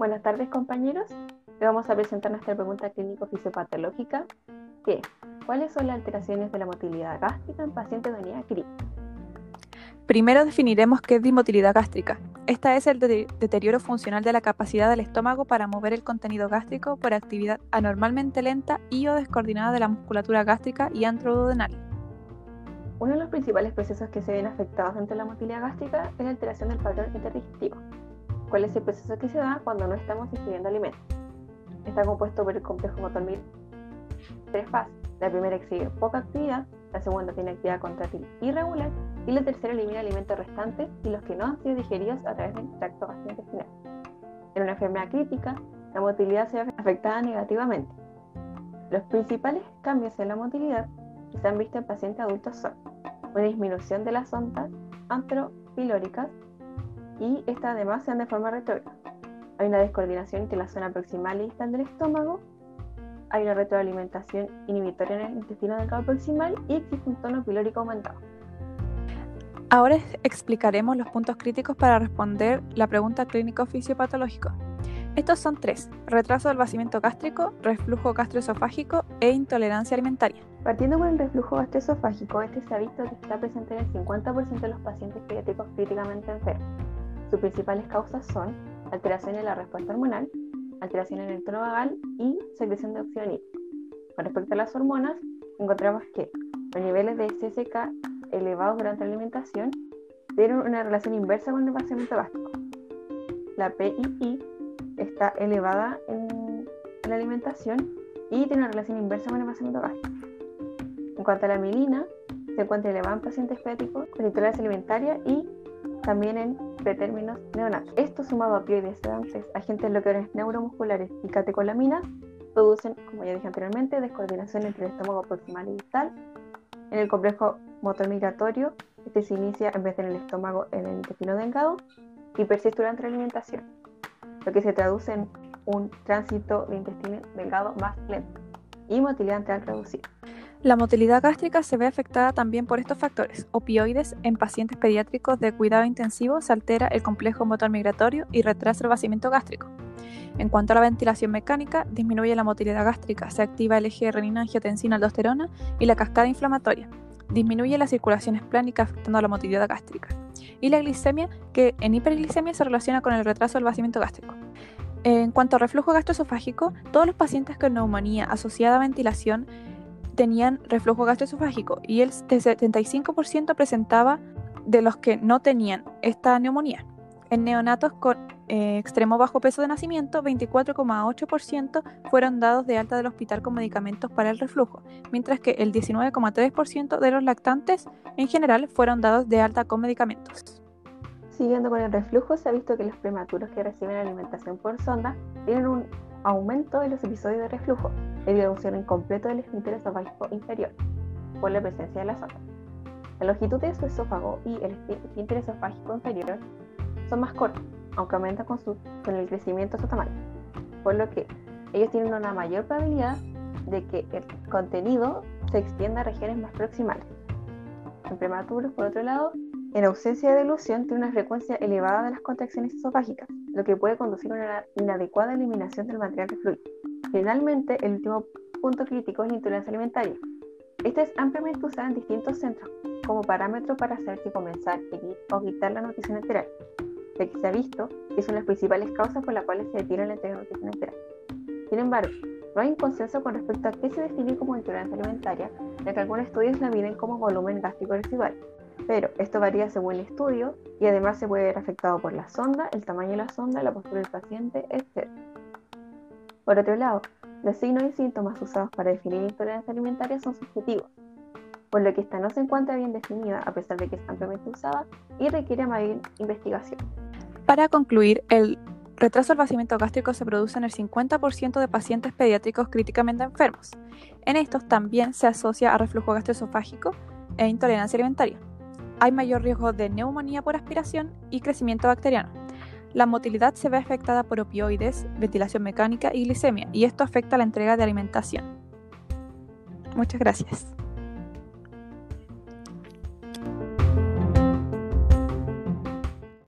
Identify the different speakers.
Speaker 1: Buenas tardes compañeros. Le vamos a presentar nuestra pregunta clínico-fisiopatológica que ¿cuáles son las alteraciones de la motilidad gástrica en pacientes de unidad crítica?
Speaker 2: Primero definiremos qué es dimotilidad gástrica. Esta es el de deterioro funcional de la capacidad del estómago para mover el contenido gástrico por actividad anormalmente lenta y o descoordinada de la musculatura gástrica y antroduodenal.
Speaker 1: Uno de los principales procesos que se ven afectados dentro de la motilidad gástrica es la alteración del patrón interdigestivo. ¿Cuál es el proceso que se da cuando no estamos ingiriendo alimentos? Está compuesto por el complejo motor tres fases. La primera exhibe poca actividad, la segunda tiene actividad contráctil irregular y la tercera elimina alimentos restantes y los que no han sido digeridos a través del tracto gastrointestinal. En una enfermedad crítica, la motilidad se ve afectada negativamente. Los principales cambios en la motilidad que se han visto en pacientes adultos son una disminución de las ondas antropilóricas y estas además se dan de forma retrógrada. Hay una descoordinación entre la zona proximal y distal del estómago hay una retroalimentación inhibitoria en el intestino delgado proximal y existe un tono pilórico aumentado.
Speaker 2: Ahora explicaremos los puntos críticos para responder la pregunta clínico fisiopatológico. Estos son tres: retraso del vaciamiento gástrico, reflujo gastroesofágico e intolerancia alimentaria.
Speaker 1: Partiendo con el reflujo gastroesofágico, este se ha visto que está presente en el 50% de los pacientes pediátricos críticamente enfermos. Sus principales causas son alteración en la respuesta hormonal, alteración en el tono vagal y secreción de óxido. Con respecto a las hormonas, encontramos que los niveles de CSK elevados durante la alimentación tienen una relación inversa con el vaciamiento gástrico. La PII está elevada en, la alimentación y tiene una relación inversa con el vaciamiento gástrico. En cuanto a la mielina, se encuentra elevada en pacientes pediátricos con intolerancia alimentaria y también en pretérminos neonatos. Esto sumado a opioides, sedantes, agentes bloqueadores neuromusculares y catecolaminas producen, como ya dije anteriormente, descoordinación entre el estómago proximal y distal. En el complejo motor migratorio, este se inicia en vez de en el estómago en el intestino delgado y persiste durante la alimentación, lo que se traduce en un tránsito de intestino delgado más lento y motilidad antral reducida.
Speaker 2: La motilidad gástrica se ve afectada también por estos factores. Opioides en pacientes pediátricos de cuidado intensivo se altera el complejo motor migratorio y retrasa el vaciamiento gástrico. En cuanto a la ventilación mecánica, disminuye la motilidad gástrica, se activa el eje renina-angiotensina-aldosterona y la cascada inflamatoria. Disminuye la circulación esplánica afectando a la motilidad gástrica. Y la glicemia, que en hiperglicemia se relaciona con el retraso del vaciamiento gástrico. En cuanto a reflujo gastroesofágico, todos los pacientes con neumonía asociada a ventilación tenían reflujo gastroesofágico y el 75% presentaba de los que no tenían esta neumonía. En neonatos con eh, extremo bajo peso de nacimiento, 24,8% fueron dados de alta del hospital con medicamentos para el reflujo, mientras que el 19,3% de los lactantes en general fueron dados de alta con medicamentos.
Speaker 1: Siguiendo con el reflujo, se ha visto que los prematuros que reciben alimentación por sonda tienen un aumento de los episodios de reflujo, debido a un cierre incompleto del esfínter esofágico inferior por la presencia de la sonda. La longitud de su esófago y el esfínter esofágico inferior son más cortos, aunque aumentan con, con el crecimiento de su por lo que ellos tienen una mayor probabilidad de que el contenido se extienda a regiones más proximales. En prematuros, por otro lado, en ausencia de dilución tiene una frecuencia elevada de las contracciones esofágicas, lo que puede conducir a una inadecuada eliminación del material de fluido. Finalmente, el último punto crítico es la intolerancia alimentaria. Esta es ampliamente usada en distintos centros como parámetro para saber si comenzar, o quitar la nutrición enteral, ya que se ha visto que son las principales causas por las cuales se detiene la entrega de nutrición enteral. Sin embargo, no hay un consenso con respecto a qué se define como intolerancia alimentaria, ya que algunos estudios la miden como volumen gástrico residual, pero esto varía según el estudio y además se puede ver afectado por la sonda, el tamaño de la sonda, la postura del paciente, etc. Por otro lado, los signos y síntomas usados para definir intolerancia alimentaria son subjetivos, por lo que esta no se encuentra bien definida a pesar de que es ampliamente usada y requiere mayor investigación.
Speaker 2: Para concluir, el retraso del vaciamiento gástrico se produce en el 50% de pacientes pediátricos críticamente enfermos. En estos también se asocia a reflujo gastroesofágico e intolerancia alimentaria. Hay mayor riesgo de neumonía por aspiración y crecimiento bacteriano. La motilidad se ve afectada por opioides, ventilación mecánica y glicemia, y esto afecta la entrega de alimentación. Muchas gracias.